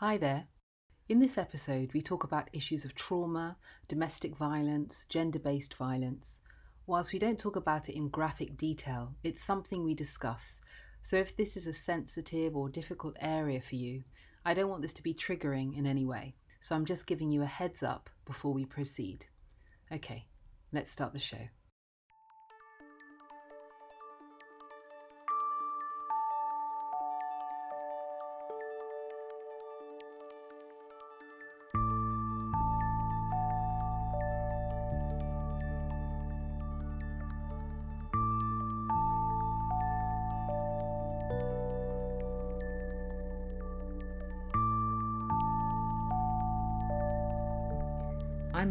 Hi there. In this episode, we talk about issues of trauma, domestic violence, gender based violence. Whilst we don't talk about it in graphic detail, it's something we discuss. So if this is a sensitive or difficult area for you, I don't want this to be triggering in any way. So I'm just giving you a heads up before we proceed. Okay, let's start the show.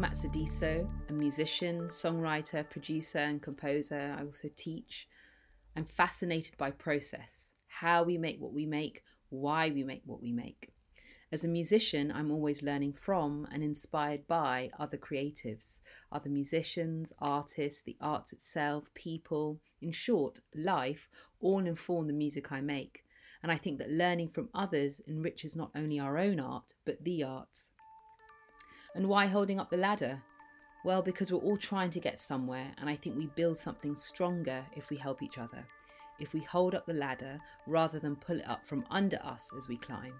I'm a musician, songwriter, producer, and composer. I also teach. I'm fascinated by process, how we make what we make, why we make what we make. As a musician, I'm always learning from and inspired by other creatives, other musicians, artists, the arts itself, people, in short, life, all inform the music I make. And I think that learning from others enriches not only our own art, but the arts. And why holding up the ladder? Well, because we're all trying to get somewhere, and I think we build something stronger if we help each other, if we hold up the ladder rather than pull it up from under us as we climb.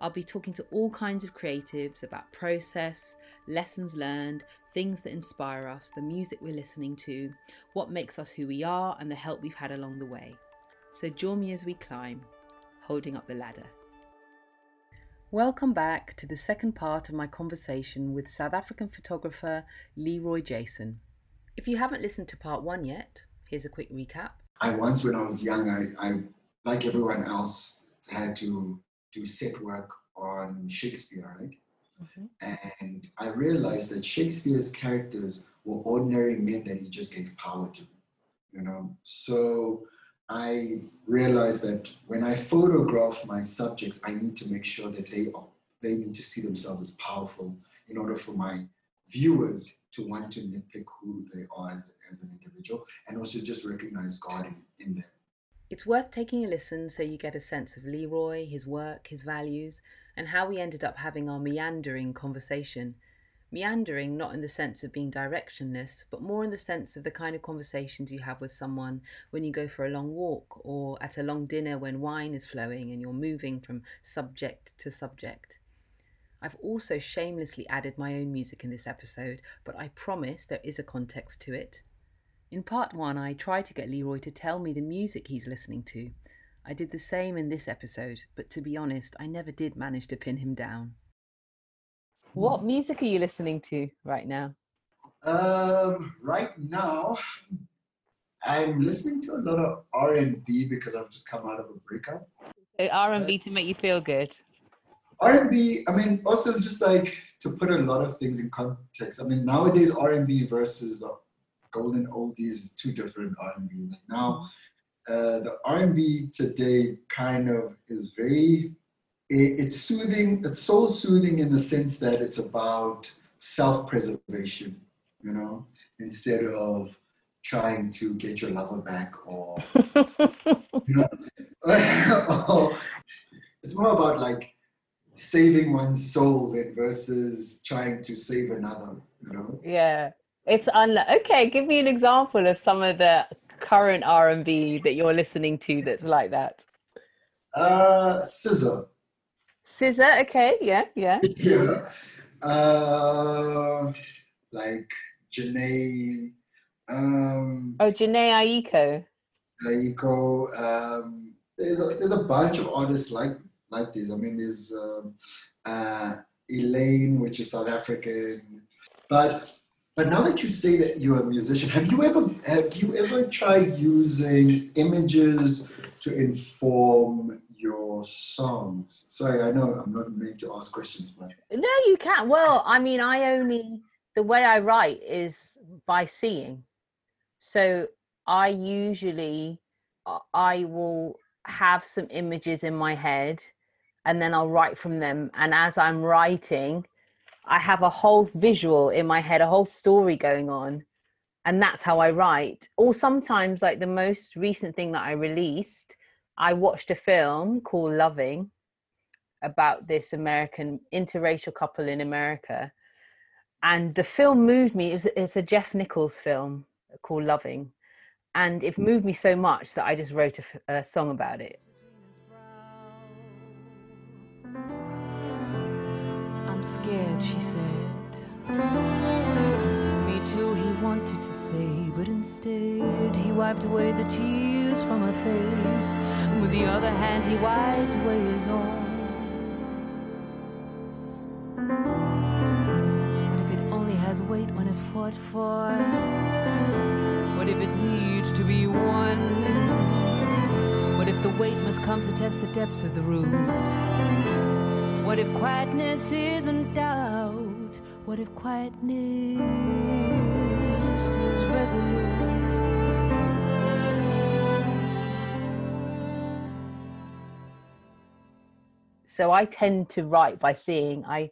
I'll be talking to all kinds of creatives about process, lessons learned, things that inspire us, the music we're listening to, what makes us who we are, and the help we've had along the way. So join me as we climb, holding up the ladder. Welcome back to the second part of my conversation with South African photographer Leroy Jason. If you haven't listened to part one yet, here's a quick recap. I once, when I was young, I, I like everyone else, had to do set work on Shakespeare, right? Mm-hmm. And I realized that Shakespeare's characters were ordinary men that he just gave power to, you know. So I realized that when I photograph my subjects, I need to make sure that they are, they need to see themselves as powerful in order for my viewers to want to nitpick who they are as, as an individual and also just recognize God in, in them. It's worth taking a listen so you get a sense of Leroy, his work, his values, and how we ended up having our meandering conversation Meandering, not in the sense of being directionless, but more in the sense of the kind of conversations you have with someone when you go for a long walk or at a long dinner when wine is flowing and you're moving from subject to subject. I've also shamelessly added my own music in this episode, but I promise there is a context to it. In part one, I tried to get Leroy to tell me the music he's listening to. I did the same in this episode, but to be honest, I never did manage to pin him down. What music are you listening to right now? Um, right now, I'm listening to a lot of R and B because I've just come out of a breakup. R and B to make you feel good. R and B. I mean, also just like to put a lot of things in context. I mean, nowadays R and B versus the golden oldies is two different R and B. Like now, uh, the R and B today kind of is very it's soothing, it's soul soothing in the sense that it's about self preservation, you know, instead of trying to get your lover back or, you know, it's more about like saving one's soul than versus trying to save another, you know? Yeah. It's unlike, okay, give me an example of some of the current R&B that you're listening to that's like that. Uh, SZA. SZA, okay, yeah, yeah. yeah. Uh, like Jhené. Um, oh, Jhené Aiko. Aiko. Um, there's a, there's a bunch of artists like like this. I mean, there's um, uh, Elaine, which is South African, but but now that you say that you're a musician, have you ever have you ever tried using images to inform your songs? Sorry, I know I'm not meant to ask questions, but no, you can't. Well, I mean, I only the way I write is by seeing. So I usually uh, I will have some images in my head and then I'll write from them and as I'm writing I have a whole visual in my head a whole story going on and that's how I write or sometimes like the most recent thing that I released I watched a film called Loving, about this American interracial couple in America. And the film moved me. It's, it's a Jeff Nichols film called Loving. And it moved me so much that I just wrote a, a song about it. I'm scared, she said wanted to say, but instead he wiped away the tears from her face. With the other hand, he wiped away his own. What if it only has weight when it's fought for? What if it needs to be won? What if the weight must come to test the depths of the root? What if quietness isn't doubt? What if quietness? Is resolute. So I tend to write by seeing. I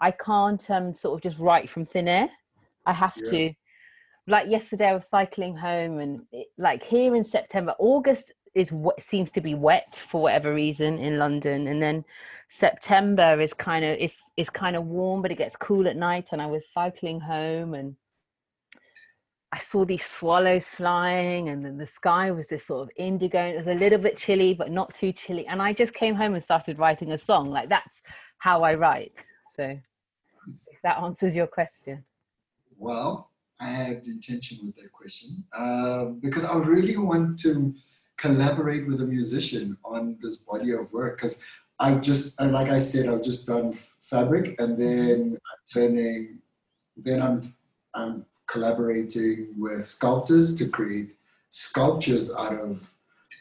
I can't um, sort of just write from thin air. I have yeah. to. Like yesterday, I was cycling home, and it, like here in September, August is what seems to be wet for whatever reason in London, and then September is kind of it's it's kind of warm, but it gets cool at night. And I was cycling home, and I saw these swallows flying, and then the sky was this sort of indigo. And it was a little bit chilly, but not too chilly. And I just came home and started writing a song. Like that's how I write. So if that answers your question. Well, I had intention with that question uh, because I really want to collaborate with a musician on this body of work because I've just, like I said, I've just done fabric and then I'm turning, then I'm, I'm collaborating with sculptors to create sculptures out of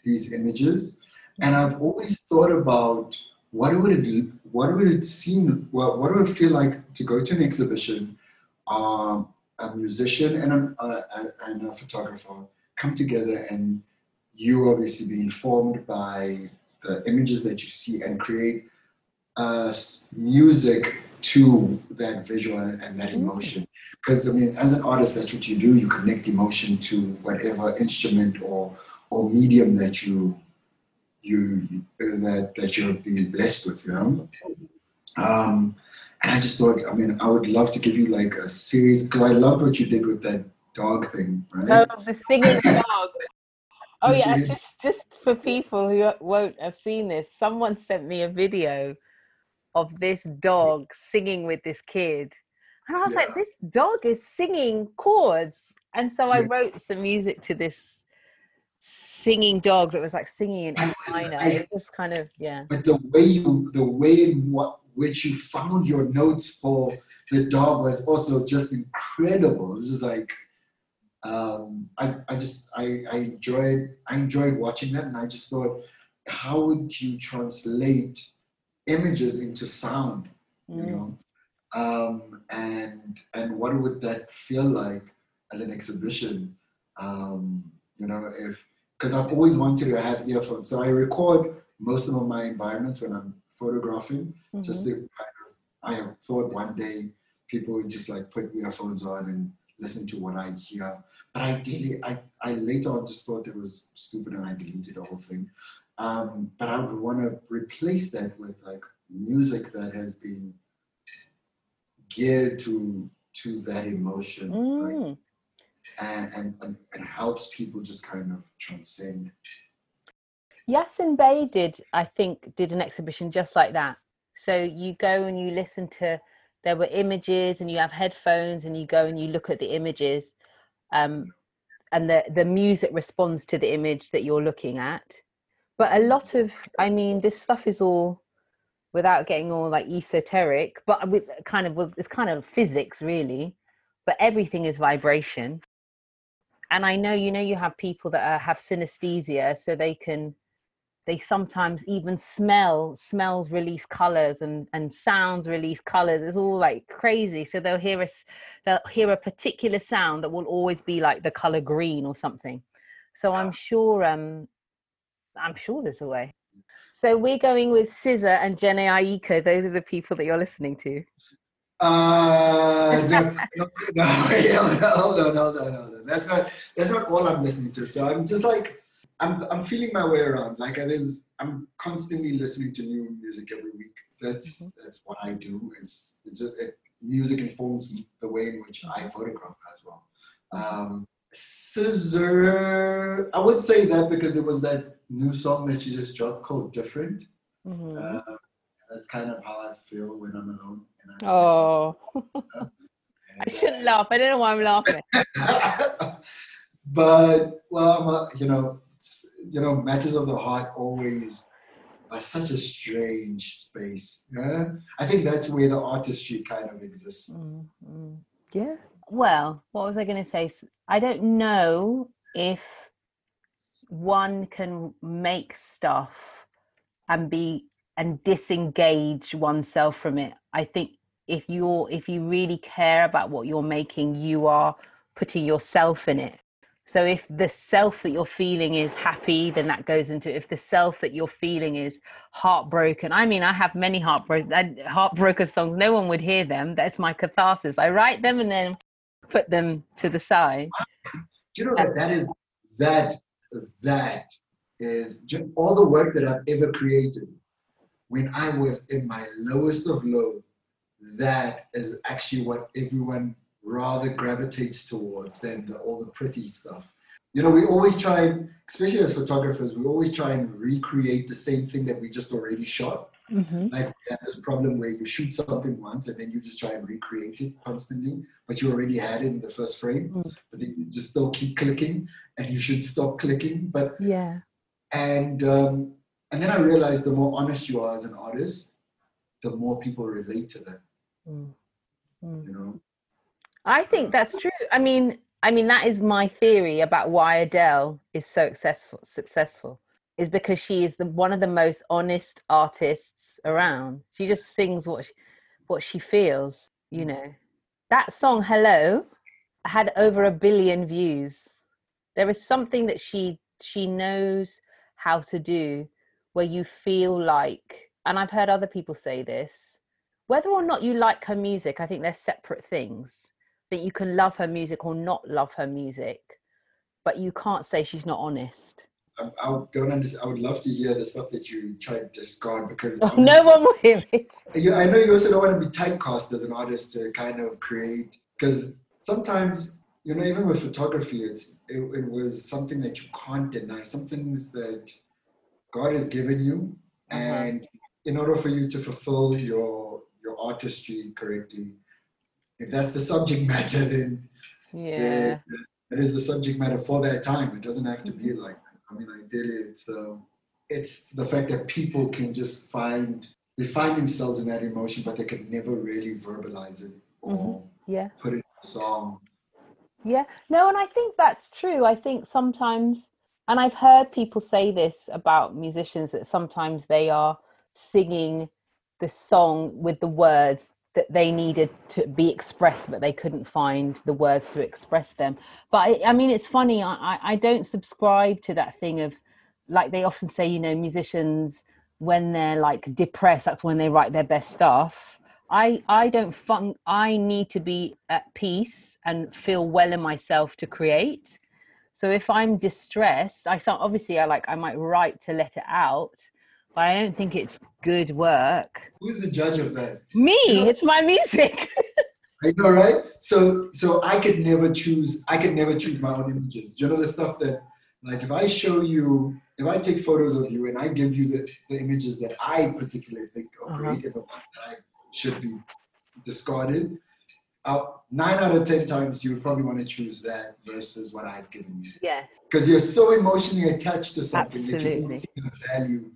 these images. And I've always thought about what would it what would it seem what, what would it feel like to go to an exhibition, um, a musician and a, a, and a photographer come together and you obviously be informed by the images that you see and create uh, music to that visual and that emotion. Because I mean, as an artist, that's what you do. You connect emotion to whatever instrument or or medium that you you that that you're being blessed with. You know. Um, and I just thought, I mean, I would love to give you like a series because I loved what you did with that dog thing, right? Oh, the singing dog. Oh yeah, just just for people who won't have seen this, someone sent me a video of this dog singing with this kid. And I was yeah. like, this dog is singing chords. And so I wrote some music to this singing dog that was like singing in F minor. It was kind of yeah. But the way you the way in what which you found your notes for the dog was also just incredible. It was just like um, I, I just I, I enjoyed I enjoyed watching that and I just thought how would you translate images into sound, mm. you know. Um, and and what would that feel like as an exhibition? Um, you know, if because I've always wanted to have earphones, so I record most of my environments when I'm photographing. Mm-hmm. Just to, I, I thought one day people would just like put earphones on and listen to what I hear. But ideally, I, I later on just thought it was stupid and I deleted the whole thing. Um, but I would want to replace that with like music that has been geared to to that emotion, mm. and, and, and and helps people just kind of transcend. Yasin Bey did, I think, did an exhibition just like that. So you go and you listen to there were images and you have headphones and you go and you look at the images um, and the the music responds to the image that you're looking at but a lot of i mean this stuff is all without getting all like esoteric but with kind of it's kind of physics really. But everything is vibration. And i know you know you have people that are, have synesthesia so they can they sometimes even smell smells release colors and and sounds release colors. It's all like crazy. So they'll hear us they'll hear a particular sound that will always be like the color green or something. So i'm sure um I'm sure there's a way. So we're going with SZA and Jhené Aiko. Those are the people that you're listening to. Uh, no, no, no, hold on, hold on, hold on. That's not that's not all I'm listening to. So I'm just like I'm I'm feeling my way around. Like I was, I'm constantly listening to new music every week. That's mm-hmm. that's what I do. It's, it's it, music informs the way in which I photograph as well. Um, SZA, I would say that because there was that new song that she just dropped called "Different." Mm-hmm. Uh, that's kind of how I feel when I'm alone. oh, I shouldn't laugh. I don't know why I'm laughing. but well, I'm you know, you know, matters of the heart always are such a strange space. Yeah, I think that's where the artistry kind of exists. Mm-hmm. Yeah. Well, what was I going to say? I don't know if one can make stuff and be and disengage oneself from it. I think if you're if you really care about what you're making, you are putting yourself in it. So if the self that you're feeling is happy, then that goes into it. If the self that you're feeling is heartbroken, I mean, I have many heartbroken heartbroken songs. No one would hear them. That's my catharsis. I write them and then put them to the side. Do you know uh, that that is that that is all the work that I've ever created. When I was in my lowest of low, that is actually what everyone rather gravitates towards than the, all the pretty stuff. You know, we always try, especially as photographers, we always try and recreate the same thing that we just already shot. Mm-hmm. Like we have this problem where you shoot something once and then you just try and recreate it constantly, but you already had it in the first frame, mm-hmm. but then you just still keep clicking and you should stop clicking. But yeah, and um, and then I realized the more honest you are as an artist, the more people relate to that. Mm. Mm. You know, I think that's true. I mean, I mean that is my theory about why Adele is so successful. Successful is because she is the one of the most honest artists around. She just sings what she, what she feels. You mm. know, that song "Hello" had over a billion views. There is something that she she knows how to do where you feel like, and I've heard other people say this, whether or not you like her music, I think they're separate things. That you can love her music or not love her music, but you can't say she's not honest. I, I don't understand. I would love to hear the stuff that you try to discard because oh, no one will hear it. You, I know you also don't want to be typecast as an artist to kind of create because sometimes you know even with photography, it's it, it was something that you can't deny. Some things that God has given you, uh-huh. and in order for you to fulfill your your artistry correctly. If that's the subject matter, then yeah, it is the subject matter for that time. It doesn't have to be mm-hmm. like. I mean, ideally, it's uh, it's the fact that people can just find they find themselves in that emotion, but they can never really verbalize it or mm-hmm. yeah. put it in a song. Yeah, no, and I think that's true. I think sometimes, and I've heard people say this about musicians that sometimes they are singing the song with the words that they needed to be expressed, but they couldn't find the words to express them. But I, I mean, it's funny. I, I don't subscribe to that thing of like they often say, you know, musicians when they're like depressed, that's when they write their best stuff. I I don't fun. I need to be at peace and feel well in myself to create. So if I'm distressed, I start obviously I like I might write to let it out, but I don't think it's good work. Who's the judge of that? Me. You know, it's my music. I know, right? So, so I could never choose. I could never choose my own images. Do you know the stuff that, like, if I show you, if I take photos of you and I give you the, the images that I particularly think are uh-huh. great and the ones that I should be discarded, uh, nine out of ten times you would probably want to choose that versus what I've given you. Yeah. Because you're so emotionally attached to something Absolutely. that you don't see the value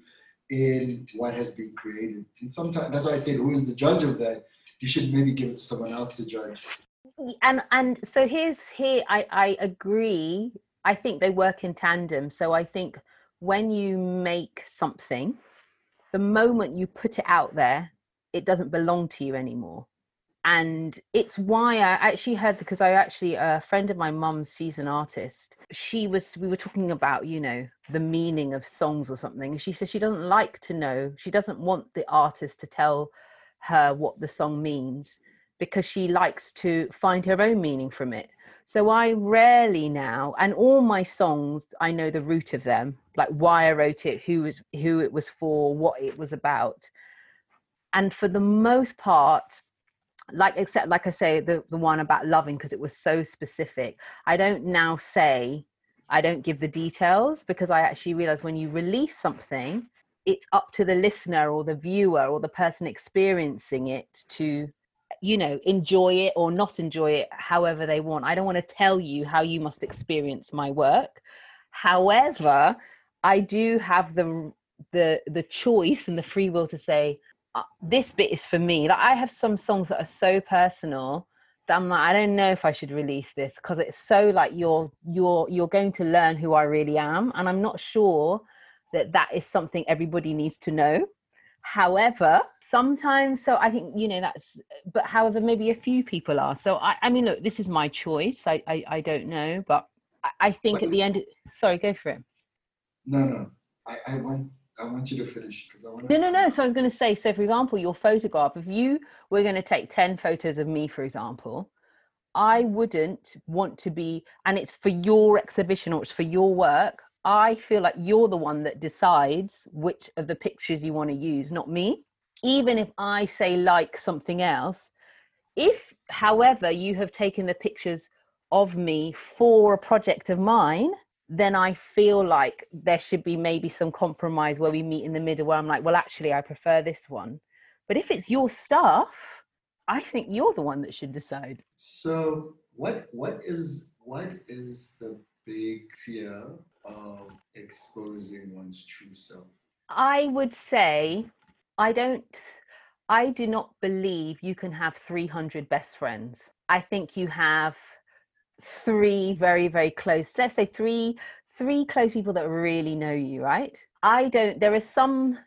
in what has been created. And sometimes that's why I said, who is the judge of that? You should maybe give it to someone else to judge. And and so here's here I, I agree. I think they work in tandem. So I think when you make something, the moment you put it out there, it doesn't belong to you anymore and it's why I actually heard because I actually a friend of my mum's she's an artist she was we were talking about you know the meaning of songs or something she says she doesn't like to know she doesn't want the artist to tell her what the song means because she likes to find her own meaning from it So I rarely now, and all my songs, I know the root of them, like why I wrote it, who was who it was for, what it was about. And for the most part, like except like I say, the, the one about loving, because it was so specific, I don't now say I don't give the details because I actually realize when you release something, it's up to the listener or the viewer or the person experiencing it to you know enjoy it or not enjoy it however they want. I don't want to tell you how you must experience my work. However i do have the the the choice and the free will to say Uh, this bit is for me. Like i have some songs that are so personal that i'm like i don't know if i should release this because it's so like you're you're you're going to learn who i really am and i'm not sure that that is something everybody needs to know. However sometimes so i think you know that's but however maybe a few people are. So i, I mean look this is my choice. I i, I don't know but i, I think what at the end sorry go for it. No no. I i want I want you to finish because I want. No, no, no. So I was going to say, so for example, your photograph, if you were going to take 10 photos of me, for example, I wouldn't want to be, and it's for your exhibition or it's for your work. I feel like you're the one that decides which of the pictures you want to use, not me. Even if I say like something else, if, however, you have taken the pictures of me for a project of mine, then I feel like there should be maybe some compromise where we meet in the middle where I'm like, well, actually, I prefer this one. But if it's your stuff, I think you're the one that should decide. So, what what is what is the big fear of exposing one's true self? I would say I don't I do not believe you can have 300 best friends. I think you have three very very close let's say three three close people that really know you right? I don't there is some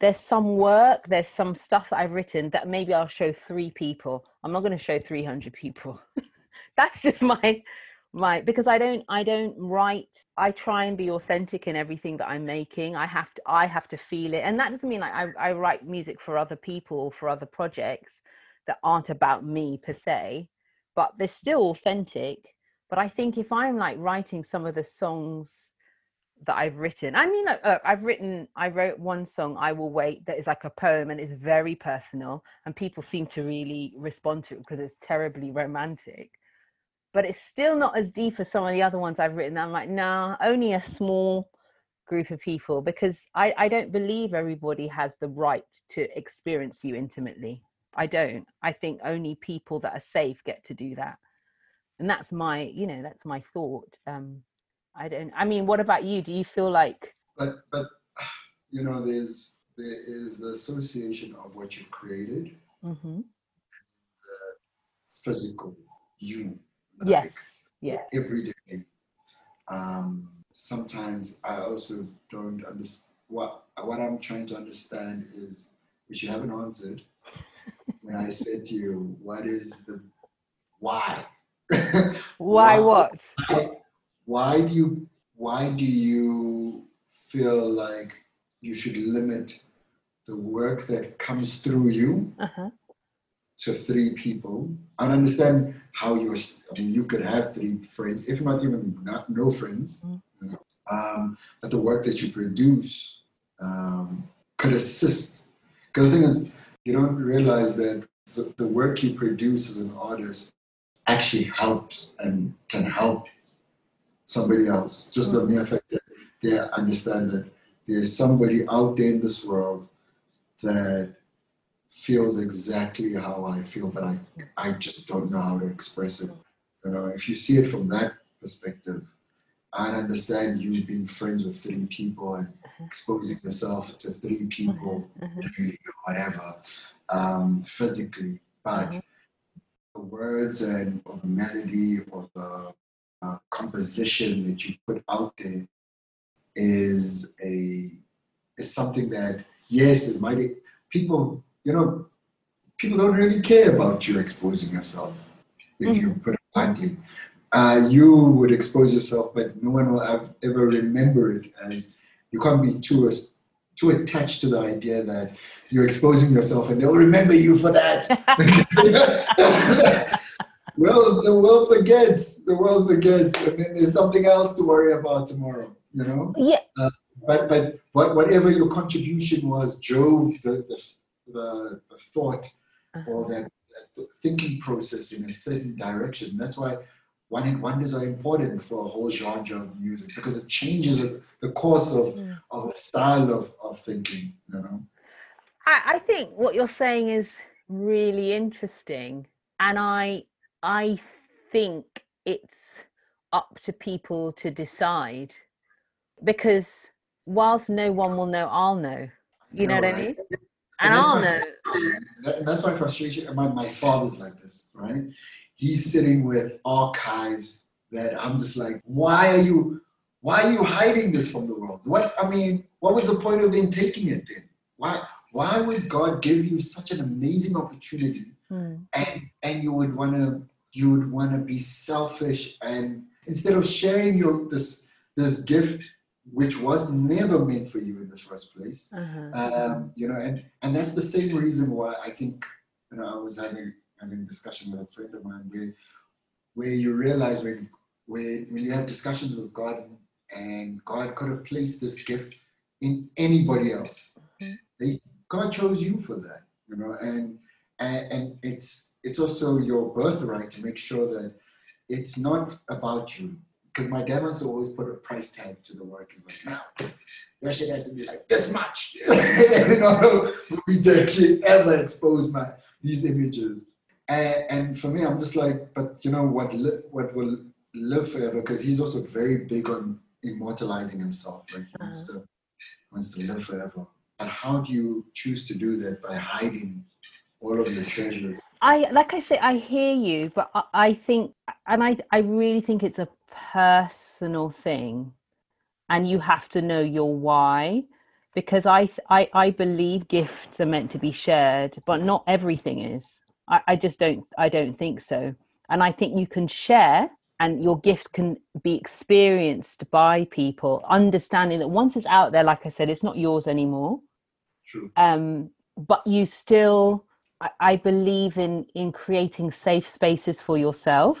there's some work there's some stuff that i've written that maybe i'll show three people. I'm not going to show 300 people. That's just my right because i don't i don't write. I try and be authentic in everything that i'm making. I have to i have to feel it. And that doesn't mean like i, I write music for other people or for other projects that aren't about me per se but they're still authentic but i think if i'm like writing some of the songs that i've written i mean uh, i've written i wrote one song i will wait that is like a poem and it's very personal and people seem to really respond to it because it's terribly romantic but it's still not as deep as some of the other ones I've written. I'm like, nah, only a small group of people because I, I don't believe everybody has the right to experience you intimately. I don't. I think only people that are safe get to do that. And that's my, you know, that's my thought. Um, I don't, I mean, what about you? Do you feel like. But, but, you know, there's, there is the association of what you've created, mm-hmm. the physical you yes. Like yeah. every day. Um, sometimes I also don't understand what what I'm trying to understand is which you haven't answered when I said to you, what is the why? why, why what? Why, why do you why do you feel like you should limit the work that comes through you uh-huh to three people. I understand how you're. I mean, you could have three friends, if not even not no friends. Mm. You know? um, but the work that you produce um, could assist. Because the thing is, you don't realize that the, the work you produce as an artist actually helps and can help somebody else. Just the mere mm-hmm. fact that they understand that there's somebody out there in this world that feels exactly how I feel, but I, I just don't know how to express it. You know, if you see it from that perspective, I understand you being friends with three people and. Exposing yourself to three people daily or whatever, um, physically, but uh-huh. the words and or the melody or the uh, composition that you put out there is a is something that yes, it might people you know, people don't really care about you exposing yourself, if mm-hmm. you put it bluntly. Uh, you would expose yourself, but no one will ever remember it as you can't be too too attached to the idea that you're exposing yourself and they'll remember you for that. well, the world forgets. The world forgets, and then there's something else to worry about tomorrow. You know. Yeah. Uh, but but what, whatever your contribution was drove the the, the, the thought uh-huh. or that, that thinking process in a certain direction. That's why one hit wonders are important for a whole genre of music because it changes the course of, yeah. of a style of, of thinking, you know. I, I think what you're saying is really interesting. And I I think it's up to people to decide because whilst no one will know, I'll know. You know, know what right? I mean? And, and I'll know. That's my frustration. My, my father's like this, right? He's sitting with archives that I'm just like, why are you, why are you hiding this from the world? What I mean, what was the point of in taking it then? Why, why would God give you such an amazing opportunity, mm. and and you would want to, you would want to be selfish and instead of sharing your this this gift which was never meant for you in the first place. Uh-huh. Um, you know, and and that's the same reason why I think you know I was having a discussion with a friend of mine where where you realize when when, when you have discussions with God and God could have placed this gift in anybody else. They, God chose you for that, you know, and, and and it's it's also your birthright to make sure that it's not about you. Because my dad to always put a price tag to the work. He's like, now that shit has to be like this much in order for me to actually ever expose my these images. And, and for me, I'm just like, but you know what? Li- what will live forever? Because he's also very big on immortalizing himself. Like he wants uh-huh. to wants to live forever. And how do you choose to do that by hiding all of your treasures? I like I say, I hear you, but I, I think, and I I really think it's a personal thing, and you have to know your why because I, I I believe gifts are meant to be shared, but not everything is. I, I just don't I don't think so. And I think you can share and your gift can be experienced by people, understanding that once it's out there, like I said, it's not yours anymore. True. Um, but you still I, I believe in in creating safe spaces for yourself,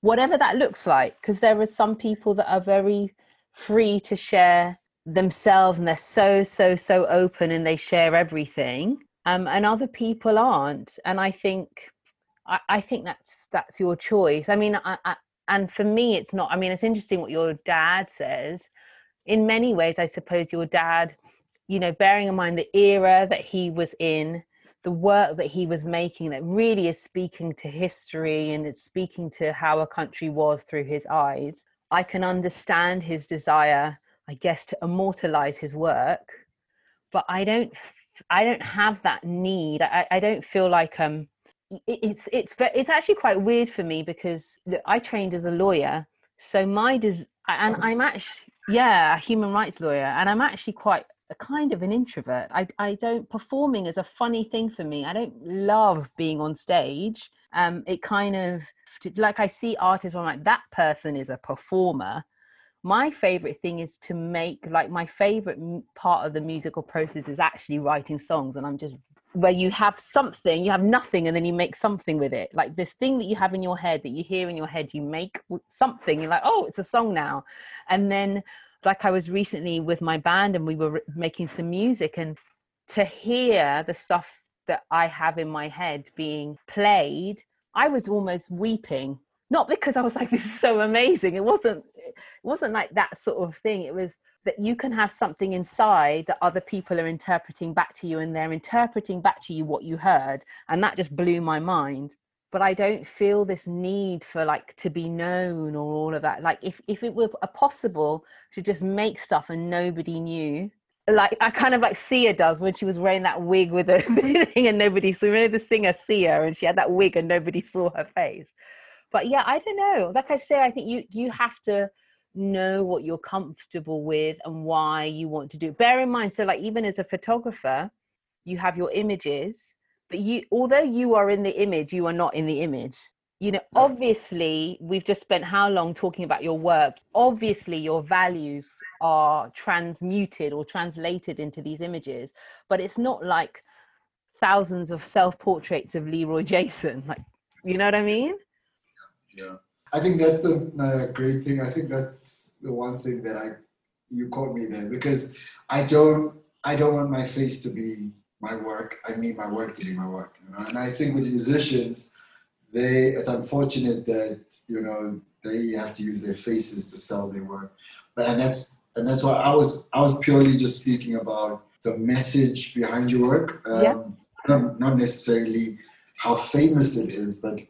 whatever that looks like, because there are some people that are very free to share themselves and they're so so so open and they share everything um, and other people aren't. And I think, I, I think that's that's your choice. I mean, I, I, and for me, it's not. I mean, it's interesting what your dad says. In many ways, I suppose your dad, you know, bearing in mind the era that he was in, the work that he was making, that really is speaking to history and it's speaking to how a country was through his eyes. I can understand his desire, I guess, to immortalize his work, but I don't I don't have that need. I, I don't feel like um it's it's it's actually quite weird for me because I trained as a lawyer, so my des- and I'm actually yeah a human rights lawyer, and I'm actually quite a kind of an introvert. I I don't performing is a funny thing for me. I don't love being on stage. Um, it kind of like I see artists where I'm like that person is a performer, my favorite thing is to make like my favorite part of the musical process is actually writing songs and i'm just where you have something you have nothing and then you make something with it. Like this thing that you have in your head that you hear in your head you make something. You're like oh it's a song now. And then like i was recently with my band and we were making some music and to hear the stuff that i have in my head being played i was almost weeping. Not because i was like this is so amazing. It wasn't wasn't like that sort of thing it was that you can have something inside that other people are interpreting back to you and they're interpreting back to you what you heard and that just blew my mind but i don't feel this need for like to be known or all of that like if if it were possible to just make stuff and nobody knew like I kind of like Sia does when she was wearing that wig with a thing and nobody saw. Know the singer Sia, and she had that wig and nobody saw her face. But yeah, I don't know. Like I say, I think you you have to know what you're comfortable with and why you want to do it. bear in mind so like even as a photographer you have your images but you although you are in the image you are not in the image you know obviously we've just spent how long talking about your work obviously your values are transmuted or translated into these images but it's not like thousands of self portraits of leroy jason like you know what i mean yeah. I think that's the uh, great thing. I think that's the one thing that I you caught me there because I don't I don't want my face to be my work. I need my work to be my work. You know? And I think with musicians, they it's unfortunate that you know they have to use their faces to sell their work. But and that's and that's why I was I was purely just speaking about the message behind your work. Um, yeah. not, not necessarily how famous it is, but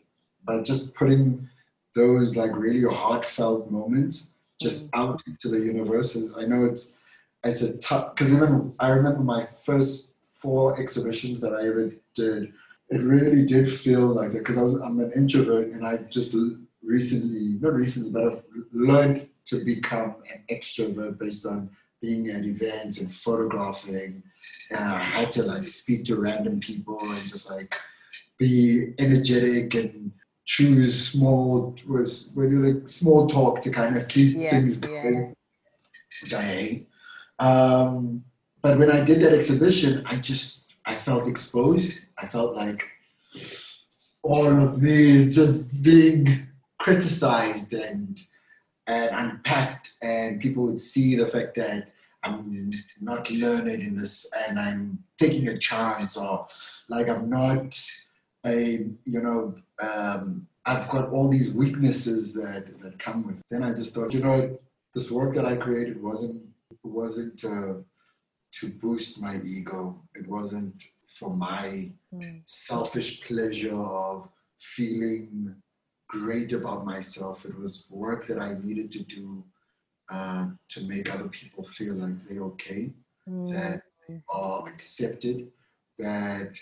but just putting those like really heartfelt moments just mm. out into the universe. I know it's it's a tough because I remember I remember my first four exhibitions that I ever did. It really did feel like that because I was I'm an introvert and I just recently not recently but I've learned to become an extrovert based on being at events and photographing and I had to like speak to random people and just like be energetic and choose small was when you like small talk to kind of keep yeah, things going, yeah. which I hate. Um, but when I did that exhibition, I just I felt exposed. I felt like all of me is just being criticized and and unpacked, and people would see the fact that I'm not learned in this, and I'm taking a chance, or like I'm not a you know um, I've got all these weaknesses that that come with. It. Then I just thought, you know, this work that I created wasn't wasn't uh, to boost my ego. It wasn't for my mm. selfish pleasure of feeling great about myself. It was work that I needed to do uh, to make other people feel like they're okay, mm. that are accepted, that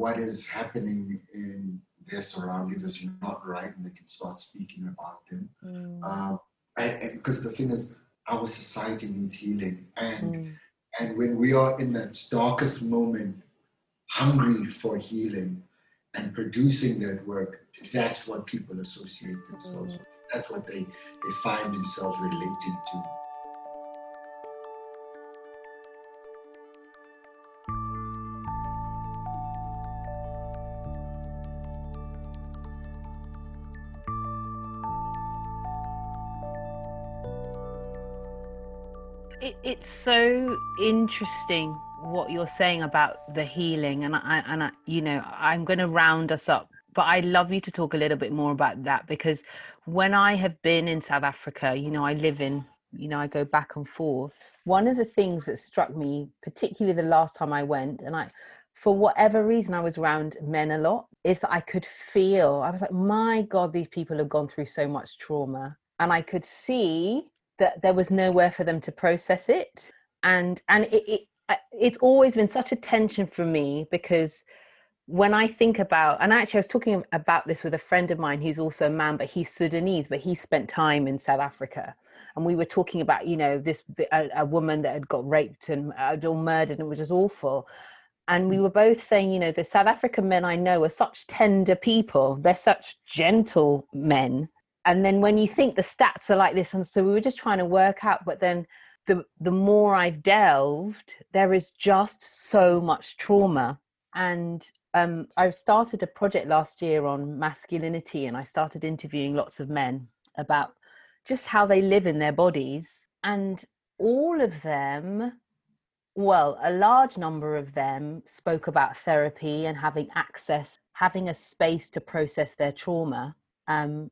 what is happening in their surroundings is not right, and they can start speaking about them. Mm. Uh, because the thing is, our society needs healing, and mm. and when we are in that darkest moment, hungry for healing and producing that work, that's what people associate themselves mm. with. That's what they they find themselves related to. It, it's so interesting what you're saying about the healing, and I and I, you know, I'm going to round us up, but I'd love you to talk a little bit more about that because when I have been in South Africa, you know, I live in, you know, I go back and forth. One of the things that struck me, particularly the last time I went, and I, for whatever reason, I was around men a lot, is that I could feel, I was like, my God, these people have gone through so much trauma. And I could see that there was nowhere for them to process it and and it, it it's always been such a tension for me because when I think about, and actually, I was talking about this with a friend of mine who's also a man, but he's Sudanese, but he spent time in South Africa. And we were talking about, you know, this a, a woman that had got raped and uh, or murdered, and it was just awful. And we were both saying, you know, the South African men I know are such tender people. They're such gentle men and then when you think the stats are like this and so we were just trying to work out but then the the more i've delved there is just so much trauma. And um, i started a project last year on masculinity and i started interviewing lots of men about just how they live in their bodies. And all of them well a large number of them spoke about therapy and having access having a space to process their trauma. Um,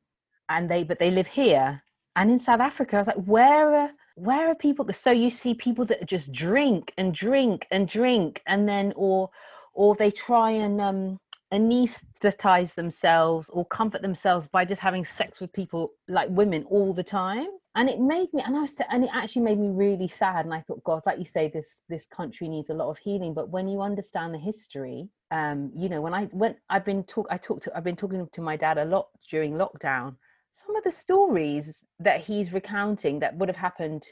and they but they live here. And in south africa i was like where are where are people so you see people that just drink and drink and drink and then or or they try and um anesthetize themselves or comfort themselves by just having sex with people like women all the time. And it made me and i was and it actually made me really sad. And i thought god like you say this this country needs a lot of healing. But when you understand the history um you know when i when i've been talk i talked to i've been talking to my dad a lot during lockdown some of the stories that he's recounting that would have happened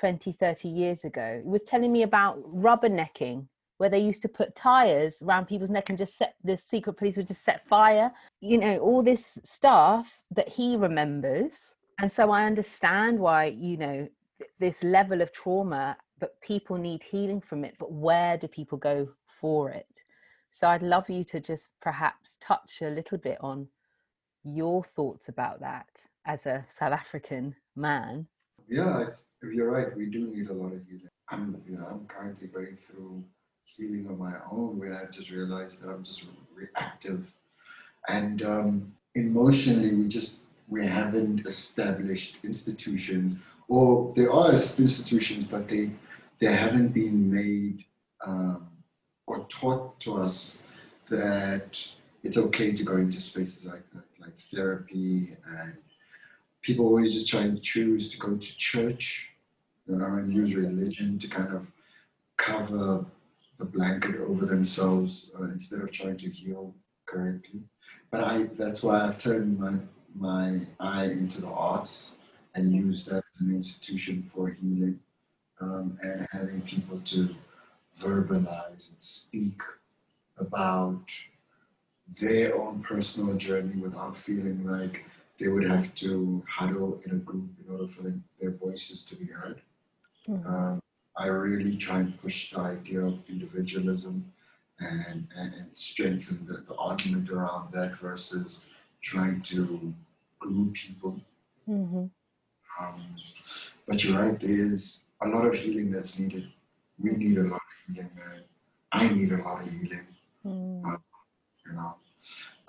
20, 30 years ago. He was telling me about rubbernecking, where they used to put tires around people's neck and just set the secret police would just set fire. You know, all this stuff that he remembers. And so I understand why, you know, this level of trauma, but people need healing from it. But where do people go for it? So I'd love you to just perhaps touch a little bit on your thoughts about that as a South African man. Yeah, you're right. We do need a lot of healing. I'm, you know, I'm currently going through healing on my own where I just realized that I'm just reactive. And um, emotionally, we just, we haven't established institutions or there are institutions, but they, they haven't been made um, or taught to us that it's okay to go into spaces like that, like therapy and people always just try and choose to go to church you know, and use religion to kind of cover the blanket over themselves uh, instead of trying to heal correctly. But I that's why I've turned my my eye into the arts and used that as an institution for healing um, and having people to verbalize and speak about their own personal journey without feeling like they would have to huddle in a group in order for them, their voices to be heard. Mm-hmm. Um, I really try and push the idea of individualism and, and, and strengthen the, the, argument around that versus trying to group people. Mm-hmm. Um, but you're right, there's a lot of healing that's needed. We need a lot of healing, man. I need a lot of healing. Mm. Uh, you know.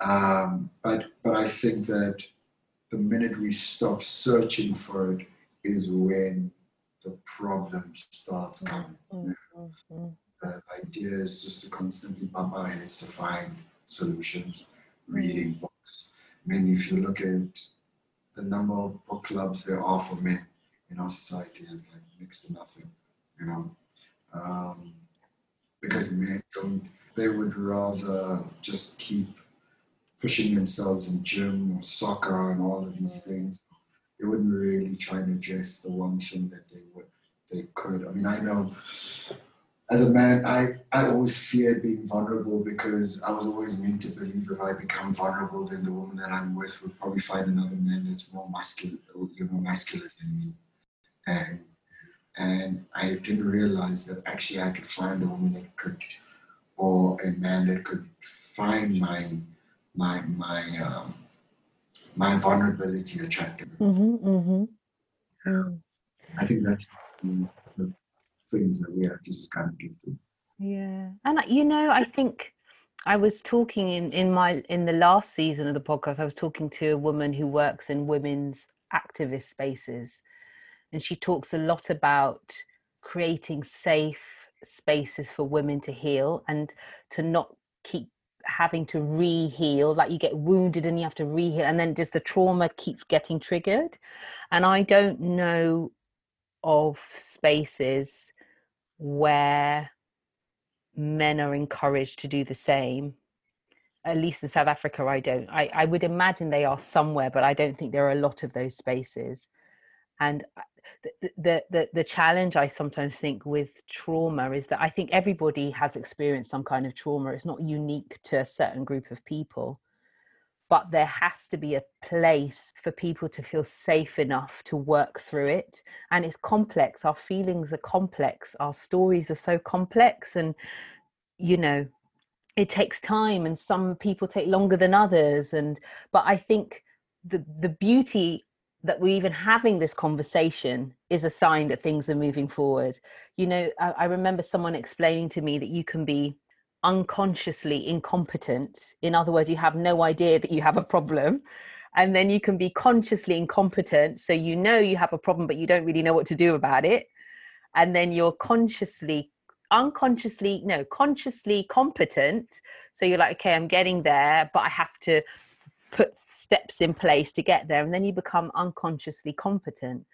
Um, but but I think that the minute we stop searching for it is when the problem starts coming. Mm-hmm. The idea is just to constantly bump our heads to find solutions, reading books. I mean, if you look at the number of book clubs there are for men in our society is like next to nothing, you know. Um, because men don't, they would rather just keep pushing themselves in gym or soccer and all of these mm. things. They wouldn't really try and address the one thing that they would they could. I mean, I know as a man, I, I always feared being vulnerable because I was always meant to believe if I become vulnerable, then the woman that I'm with would probably find another man that's more masculine, you know, masculine than me. And and I didn't realize that actually I could find a woman that could, or a man that could find my my my um, my vulnerability attractive. Mm-hmm, mm-hmm. Mm. I think that's the things that we have to just kind of get through. Yeah, and you know, I think I was talking in in my in the last season of the podcast. I was talking to a woman who works in women's activist spaces, and she talks a lot about creating safe spaces for women to heal and to not keep having to re-heal like you get wounded and you have to re-heal and then just the trauma keeps getting triggered. And i don't know of spaces where men are encouraged to do the same. At least in south africa i don't. I, I would imagine they are somewhere but i don't think there are a lot of those spaces. And the, the, the, challenge I sometimes think with trauma is that I think everybody has experienced some kind of trauma. It's not unique to a certain group of people, but there has to be a place for people to feel safe enough to work through it. And it's complex. Our feelings are complex. Our stories are so complex. And, you know, it takes time and some people take longer than others. And, but I think the, the beauty that we're even having this conversation is a sign that things are moving forward. You know, I, I, remember someone explaining to me that you can be unconsciously incompetent. In other words, you have no idea that you have a problem. And then you can be consciously incompetent. So you know you have a problem, but you don't really know what to do about it. And then you're consciously, unconsciously, no, consciously competent. So you're like, okay, I'm getting there, but I have to put steps in place to get there and then you become unconsciously competent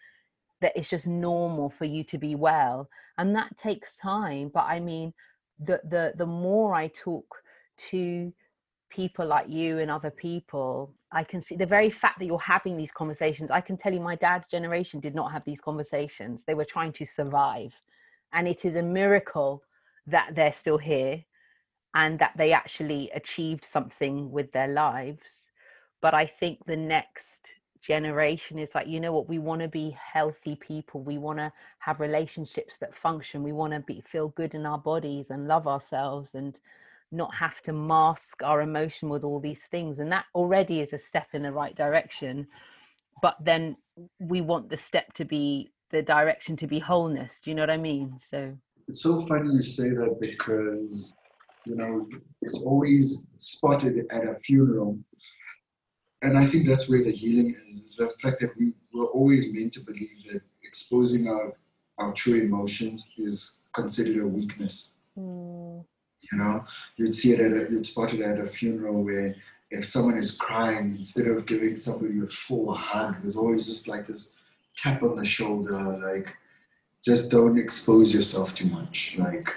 that it's just normal for you to be well. And that takes time but i mean the the the more i talk to people like you and other people i can see the very fact that you're having these conversations i can tell you my dad's generation did not have these conversations. They were trying to survive. And it is a miracle that they're still here and that they actually achieved something with their lives but i think the next generation is like you know what we want to be healthy people we want to have relationships that function we want to be feel good in our bodies and love ourselves and not have to mask our emotion with all these things and that already is a step in the right direction but then we want the step to be the direction to be wholeness do you know what i mean? So it's so funny you say that because you know it's always spotted at a funeral and i think that's where the healing is is the fact that we were always meant to believe that exposing our our true emotions is considered a weakness mm. You know, you'd see it at a, you'd spot it at a funeral where if someone is crying, instead of giving somebody a full hug, there's always just like this tap on the shoulder, like just don't expose yourself too much. Like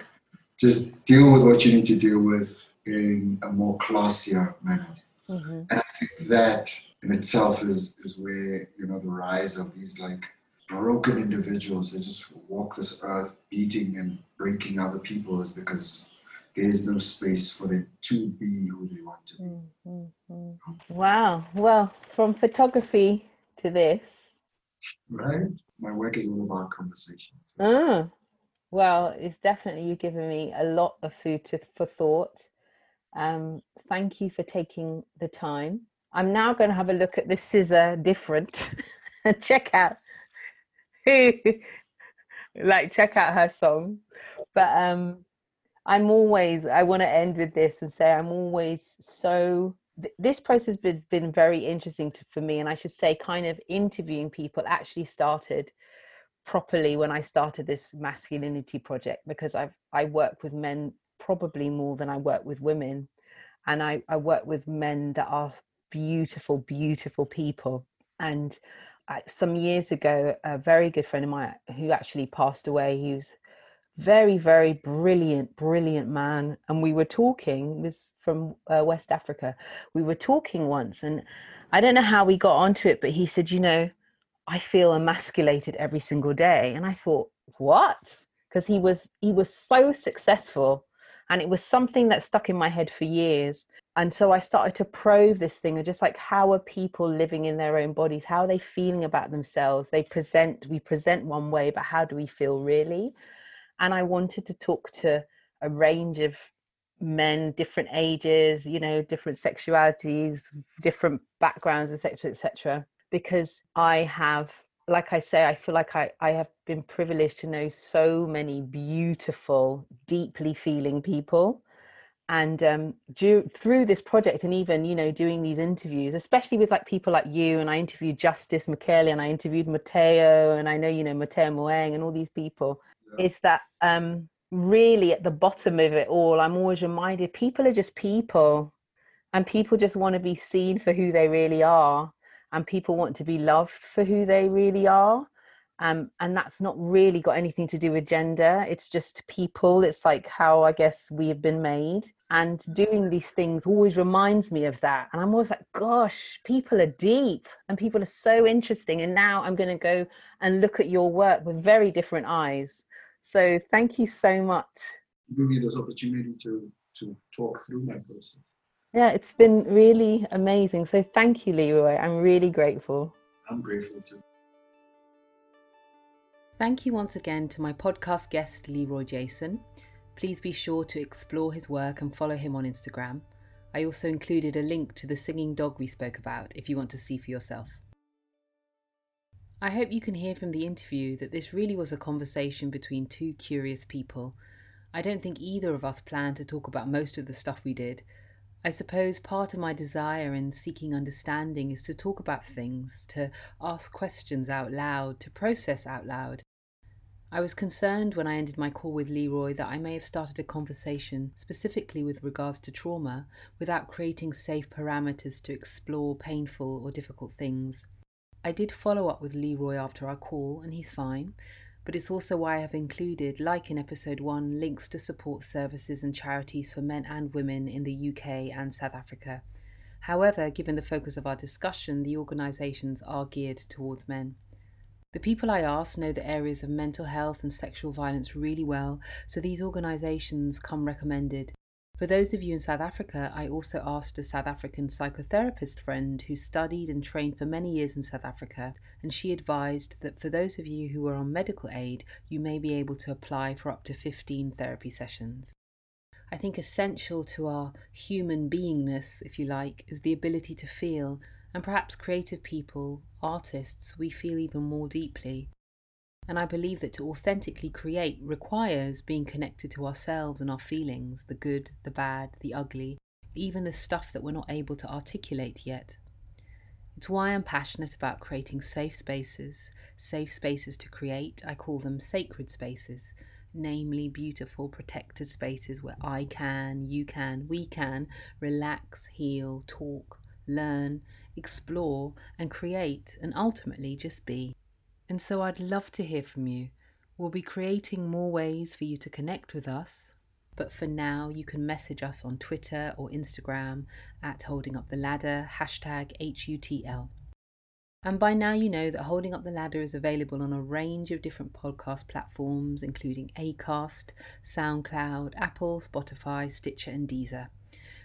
just deal with what you need to deal with in a more classier manner. Mm-hmm. And I think that in itself is is where you know the rise of these like broken individuals that just walk this earth beating and breaking other people is because there's no space for them to be who they want to be. Mm-hmm. Wow. Well, from photography to this. Right? My work is all about conversations. Oh, well, it's definitely you giving me a lot of food to, for thought. Um, thank you for taking the time. I'm now going to have a look at the SZA different and check out who, like, check out her song. But um, I'm always, I want to end with this and say, I'm always so, this process has been, been very interesting to, for me. And I should say, kind of interviewing people actually started properly when I started this masculinity project because I've, I work with men probably more than I work with women. And I, I work with men that are beautiful, beautiful people. And I, some years ago, a very good friend of mine who actually passed away, he was very very brilliant brilliant man. And we were talking was from uh, west africa. We were talking once and i don't know how we got onto it but he said you know i feel emasculated every single day. And i thought what? Because he was he was so successful and it was something that stuck in my head for years and so i started to probe this thing of just like how are people living in their own bodies how are they feeling about themselves they present we present one way but how do we feel really and I wanted to talk to a range of men, different ages, you know, different sexualities, different backgrounds, etc., etc. Because I have, like I say, I feel like I, I have been privileged to know so many beautiful, deeply feeling people. And um, through this project, and even you know, doing these interviews, especially with like people like you, and I interviewed Justice Mokele, and I interviewed Mateo, and I know you know Mateo Moeng, and all these people is that um, really at the bottom of it all, I'm always reminded people are just people and people just want to be seen for who they really are and people want to be loved for who they really are. Um, and that's not really got anything to do with gender. It's just people. It's like how I guess we have been made. And doing these things always reminds me of that. And I'm always like, gosh, people are deep and people are so interesting. And now I'm going to go and look at your work with very different eyes. So thank you so much. Giving me this opportunity to to talk through my process. Yeah, it's been really amazing. So thank you, Leroy. I'm really grateful. I'm grateful too. Thank you once again to my podcast guest, Leroy Jason. Please be sure to explore his work and follow him on Instagram. I also included a link to the singing dog we spoke about if you want to see for yourself. I hope you can hear from the interview that this really was a conversation between two curious people. I don't think either of us planned to talk about most of the stuff we did. I suppose part of my desire in seeking understanding is to talk about things, to ask questions out loud, to process out loud. I was concerned when I ended my call with Leroy that I may have started a conversation specifically with regards to trauma without creating safe parameters to explore painful or difficult things. I did follow up with Leroy after our call, and he's fine. But it's also why I have included, like in episode 1, links to support services and charities for men and women in the UK and South Africa. However, given the focus of our discussion, the organisations are geared towards men. The people I asked know the areas of mental health and sexual violence really well, so these organisations come recommended. For those of you in South Africa, I also asked a South African psychotherapist friend who studied and trained for many years in South Africa, and she advised that for those of you who are on medical aid, you may be able to apply for up to 15 therapy sessions. I think essential to our human beingness, if you like, is the ability to feel, and perhaps creative people, artists, we feel even more deeply. And I believe that to authentically create requires being connected to ourselves and our feelings the good, the bad, the ugly, even the stuff that we're not able to articulate yet. It's why I'm passionate about creating safe spaces, safe spaces to create. I call them sacred spaces, namely beautiful, protected spaces where I can, you can, we can relax, heal, talk, learn, explore, and create, and ultimately just be. And so I'd love to hear from you. We'll be creating more ways for you to connect with us. But for now, you can message us on Twitter or Instagram at Holding Up the Ladder, hashtag HUTL. And by now, you know that Holding Up the Ladder is available on a range of different podcast platforms, including Acast, SoundCloud, Apple, Spotify, Stitcher, and Deezer.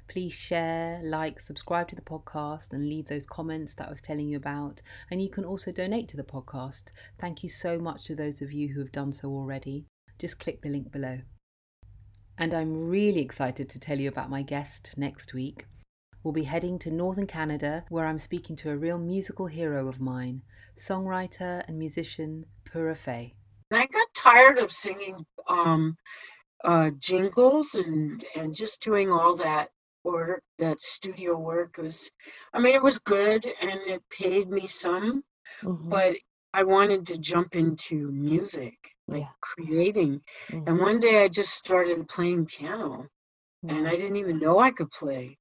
Please share, like, subscribe to the podcast, and leave those comments that I was telling you about. And you can also donate to the podcast. Thank you so much to those of you who have done so already. Just click the link below. And I'm really excited to tell you about my guest next week. We'll be heading to northern Canada, where I'm speaking to a real musical hero of mine, songwriter and musician Pura Fé. I got tired of singing um, uh, jingles and, and just doing all that or that studio work was i mean it was good and it paid me some mm-hmm. but i wanted to jump into music like yeah. creating mm-hmm. and one day i just started playing piano mm-hmm. and i didn't even know i could play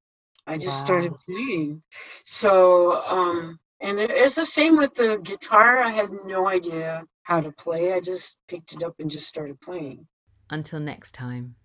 i just wow. started playing so um and it's the same with the guitar i had no idea how to play i just picked it up and just started playing until next time